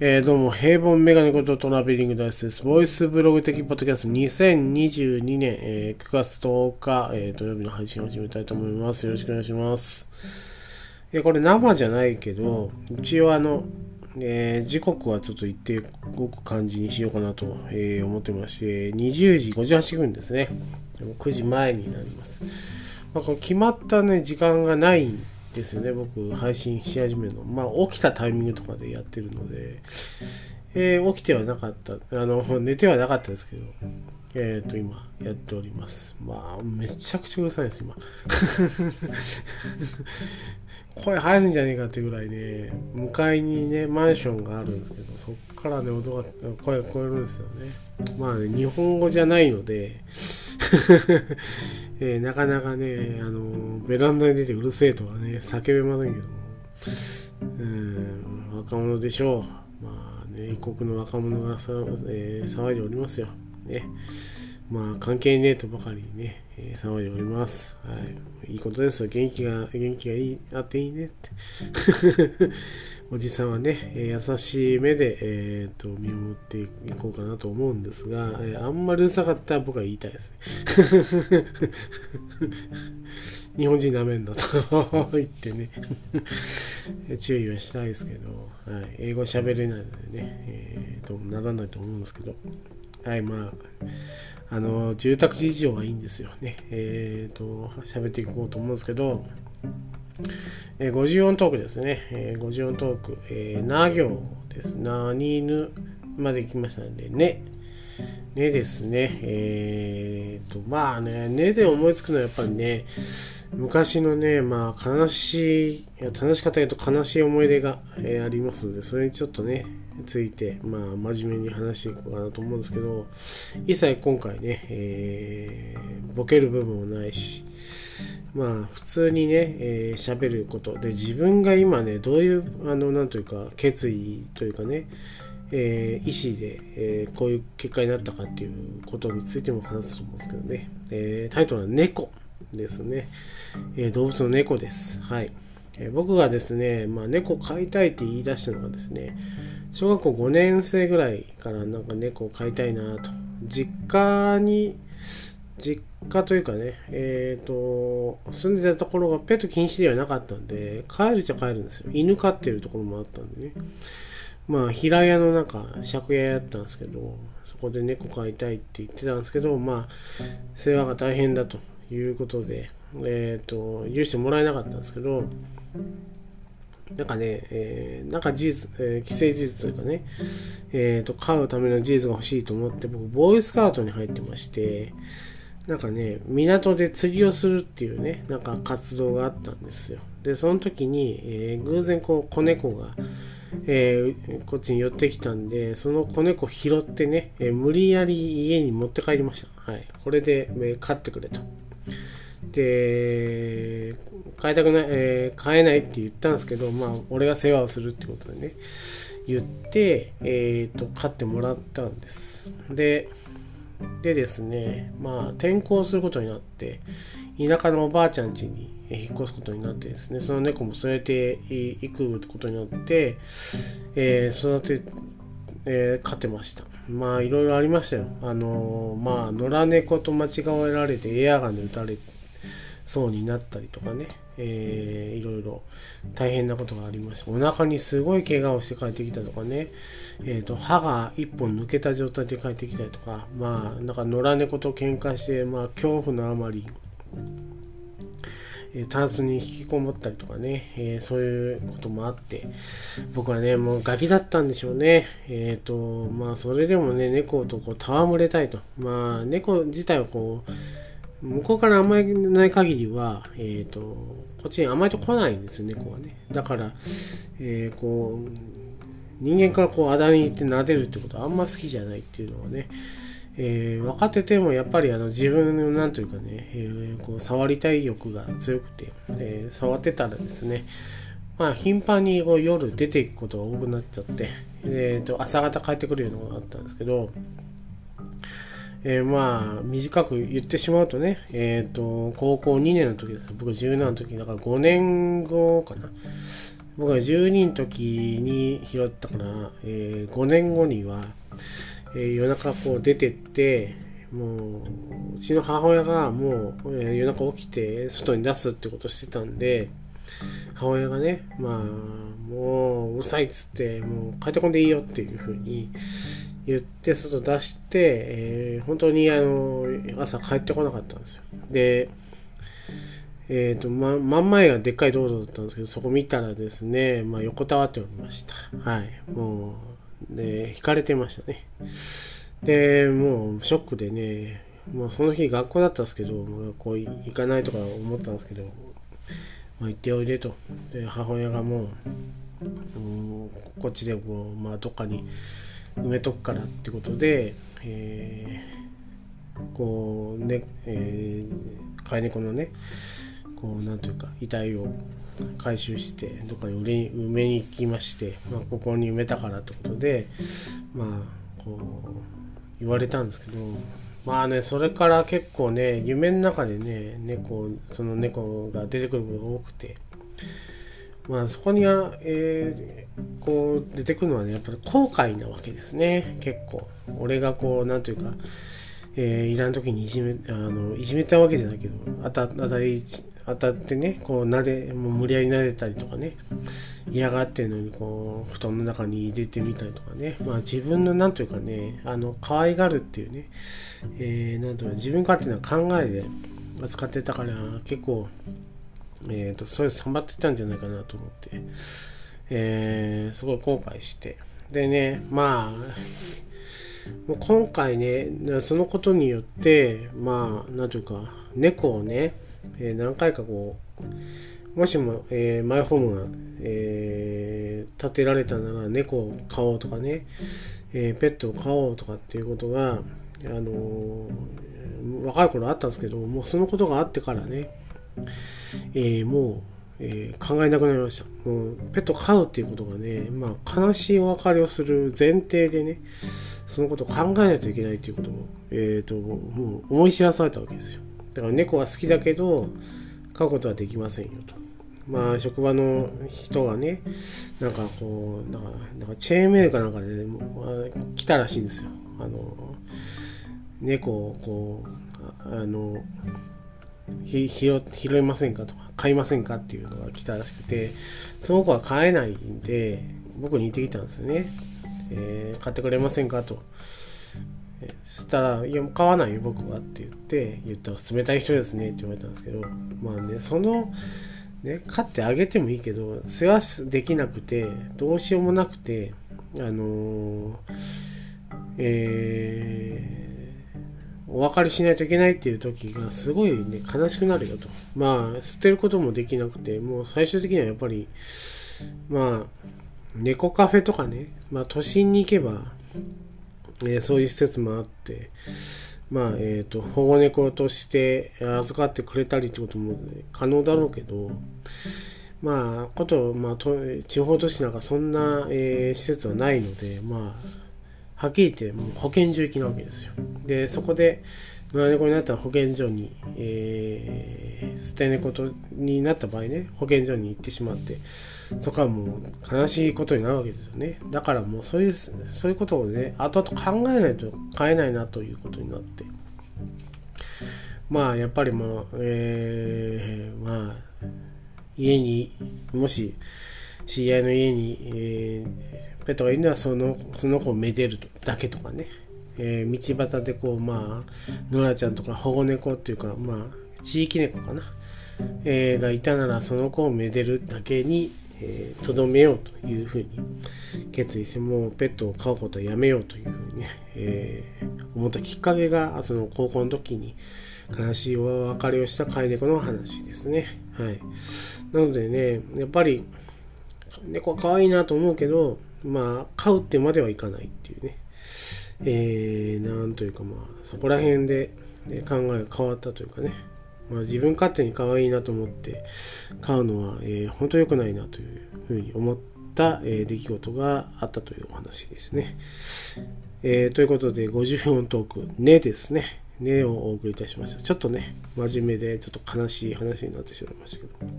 えー、どうも、平凡メガネことトラベリングダイスです。ボイスブログ的ポッドキャスト2022年、えー、9月10日、えー、土曜日の配信を始めたいと思います。よろしくお願いします。えー、これ生じゃないけど、一応あの、えー、時刻はちょっと一定動く感じにしようかなと、えー、思ってまして、20時58分ですね。9時前になります。まあ、この決まったね、時間がないんですよね、僕、配信し始めるの。まあ、起きたタイミングとかでやってるので、えー、起きてはなかった、あの、寝てはなかったですけど、えっ、ー、と、今、やっております。まあ、めちゃくちゃうるさいです、今。声入るんじゃねえかっていうぐらいね、向かいにね、マンションがあるんですけど、そっからね、音が、声が聞こえるんですよね。まあね、日本語じゃないので、えー、なかなかね、あのベランダに出てうるせえとはね、叫べませんけども、うん、若者でしょう。まあね、異国の若者がさ、えー、騒いでおりますよ。ね。まあ、関係ねえとばかりにね、えー、騒いでおります。はい。いいことですよ。元気が、元気がいい、あっていいねって。おじさんはね、え、優しい目で、えーと、見守っていこうかなと思うんですが、え、あんまりうるさかったら僕は言いたいですね。日本人なめんだと言ってね 注意はしたいですけど、はい、英語喋れないのでね、えー、とならないと思うんですけど、はい、まあ、あの、住宅事情はいいんですよね。えっ、ー、と、喋っていこうと思うんですけど、えー、54トークですね。えー、54トーク、えー、な行です。なにぬまで来ましたので、ね。ねですね。えー、と、まあね、ねで思いつくのはやっぱりね、昔のね、まあ悲しい、いや楽しかったけど悲しい思い出が、えー、ありますので、それにちょっとね、ついて、まあ真面目に話していこうかなと思うんですけど、一切今回ね、えー、ボケる部分もないし、まあ普通にね、えー、喋ることで自分が今ねどういうあのなんというか決意というかね、えー、意思で、えー、こういう結果になったかっていうことについても話すと思うんですけどね、えー、タイトルは猫ですね、え動物の猫です。はい。え僕がですね、まあ、猫飼いたいって言い出したのがですね小学校5年生ぐらいからなんか猫飼いたいなと。実家に実家というかね、えっ、ー、と、住んでたところがペット禁止ではなかったんで、帰るっちゃ帰るんですよ。犬飼ってるところもあったんでね。まあ、平屋の中、借家やったんですけど、そこで猫飼いたいって言ってたんですけど、まあ、世話が大変だということで、えっ、ー、と、許してもらえなかったんですけど、なんかね、えー、なんか事実、えー、既成事実というかね、えっ、ー、と、飼うための事実が欲しいと思って、僕、ボーイスカウトに入ってまして、なんかね、港で釣りをするっていうね、なんか活動があったんですよ。で、その時に、えー、偶然こう子猫が、えー、こっちに寄ってきたんで、その子猫拾ってね、えー、無理やり家に持って帰りました。はい。これで、え飼ってくれと。で、飼いたくない、え飼えないって言ったんですけど、まあ、俺が世話をするってことでね、言って、えっ、と、飼ってもらったんです。で、でですね、まあ、転校することになって、田舎のおばあちゃん家に引っ越すことになってですね、その猫も連れて行くことになって、えー、育て、えー、飼ってました。まあ、いろいろありましたよ。あのー、まあ、野良猫と間違えられてエアガンで撃たれてそうになったりとかね、えー、いろいろ大変なことがありました。お腹にすごい怪我をして帰ってきたとかね、えーと、歯が1本抜けた状態で帰ってきたりとか、まあ、なんか野良猫と喧嘩して、まあ、恐怖のあまり、えー、タンスに引きこもったりとかね、えー、そういうこともあって、僕はね、もうガキだったんでしょうね。えっ、ー、と、まあ、それでもね、猫とこう戯れたいと。まあ、猫自体はこう、向こうから甘えない限りは、えっ、ー、と、こっちに甘えてこないんですよ、猫はね。だから、えー、こう、人間からこう、あだに行って撫でるってことはあんま好きじゃないっていうのはね、えー、分かっててもやっぱりあの自分のなんというかね、えー、こう触りたい欲が強くて、えー、触ってたらですね、まあ頻繁にこう夜出ていくことが多くなっちゃって、えー、と朝方帰ってくるようなことがあったんですけど、えー、まあ短く言ってしまうとね、えーと、高校2年の時です。僕17の時だから5年後かな。僕が12の時に拾ったから、えー、5年後には、えー、夜中こう出てってもううちの母親がもう、えー、夜中起きて外に出すってことしてたんで母親がねまあもううるさいっつってもう帰ってこんでいいよっていうふうに言って外出して、えー、本当にあの朝帰ってこなかったんですよでえっ、ー、と、ま、真ん前がでっかい道路だったんですけど、そこ見たらですね、まあ、横たわっておりました。はい。もう、ね、引かれてましたね。で、もう、ショックでね、もうその日学校だったんですけど、学校行かないとか思ったんですけど、まあ、行っておいでと。で、母親がもう、こっちでこう、まあ、どっかに埋めとくからってことで、えー、こうね、えー、飼い猫のね、こうなんというか遺体を回収してどっかに埋めに行きまして、まあ、ここに埋めたからってことでまあこう言われたんですけどまあねそれから結構ね夢の中でね猫その猫が出てくることが多くてまあそこには、えー、こう出てくるのはねやっぱり後悔なわけですね。結構。俺がこうなんというかえー、いらん時にいじめあのいじめたわけじゃないけどあたあたり当たってねこうなでもう無理やり撫でたりとかね嫌がってるのにこう布団の中に入れてみたりとかね。まあ自分の何というかねあの可愛がるっていうね、えー、なんというか自分勝手な考えで扱ってたから結構えーと、そういうさばってたんじゃないかなと思って、えー、すごい後悔して。でねまあもう今回ねそのことによってまあなんというか猫をねえー、何回かこうもしも、えー、マイホームが、えー、建てられたなら猫を飼おうとかね、えペットを飼おうとかっていうことが、あの若い頃あったんですけどもうそのことがあってからね、えもう、え考えなくなりましたもうペット飼うっていうことがね、まあ、悲しいお別れをする前提でねそのことを考えないといけないっていうことを、えーともう思い知らされたわけですよだから猫は好きだけど飼うことはできませんよと。まあ職場の人がねなんかこうなんかなんかチェーンメールかなんかで、ね、来たらしいんですよ。あの猫をこうあの拾拾いませんかとか買いませんかっていうのが来たらしくてその子は買えないんで僕に言ってきたんですよね。えー、買ってくれませんかと。そしたら「いやもう買わないよ僕は」って言って言ったら「冷たい人ですね」って言われたんですけどまあねそのね買ってあげてもいいけど世話できなくてどうしようもなくてあのー、えー、お別れしないといけないっていう時がすごいね悲しくなるよと。まあ捨てることもできなくてもう最終的にはやっぱりまあ猫カフェとかねまあ都心に行けばえー、そういう施設もあって、まあ、えっ、ー、と、保護猫として預かってくれたりってことも可能だろうけど、まあ、こと、まあ、と地方都市なんかそんな、えー、施設はないので、まあ、はっきり言ってもう保健所行きなわけですよ。で、そこで、野良猫になったら保健所に、えー、捨て猫とになった場合ね、保健所に行ってしまって、そこはもう悲しいことになるわけですよね。だからもうそういう、そういうことをね、後々考えないと変えないなということになって。まあ、やっぱりまあ、えー、まあ、家に、もし、知り合いの家に、えー、ペットがいるのはその、その子をめでるだけとかね。えー、道端でこう、まあ、ノラちゃんとか保護猫っていうか、まあ、地域猫かな。えー、がいたならその子をめでるだけにとど、めようというふうに決意してもうペットを飼うことはやめようというふうにね、えー、思ったきっかけがその高校の時に悲しいお別れをした飼い猫の話ですね。はい、なのでねやっぱり猫は可愛いなと思うけどまあ飼うってまではいかないっていうね、えー、なんというかまあそこら辺で、ね、考えが変わったというかねまあ、自分勝手に可愛いなと思って買うのは、えー、本当良くないなというふうに思った、えー、出来事があったというお話ですね。えー、ということで50音トーク「ね」ですね。ねをお送りいたしました。ちょっとね、真面目でちょっと悲しい話になってしまいましたけど。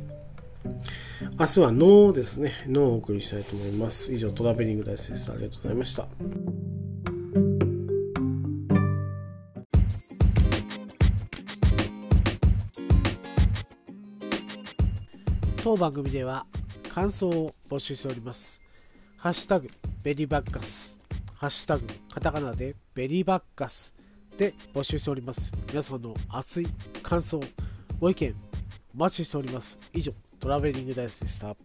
明日はノーですね。ノーをお送りしたいと思います。以上、トラベリングダイスでした。ありがとうございました。当番組では感想を募集しております。ハッシュタグベリーバッカス、ハッシュタグカタカナでベリーバッカスで募集しております。皆さんの熱い感想、ご意見お待ちしております。以上、トラベリングダイスでした。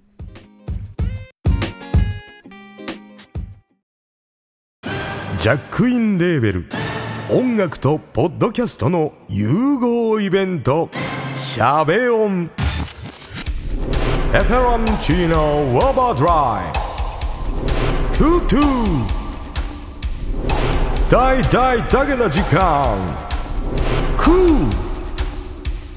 ジャックインレーベル。音楽とポッドキャストの融合イベント「シャベオン」「エフェロンチーノウォーバードライ」「トゥトゥ」大大だけな時間。クー。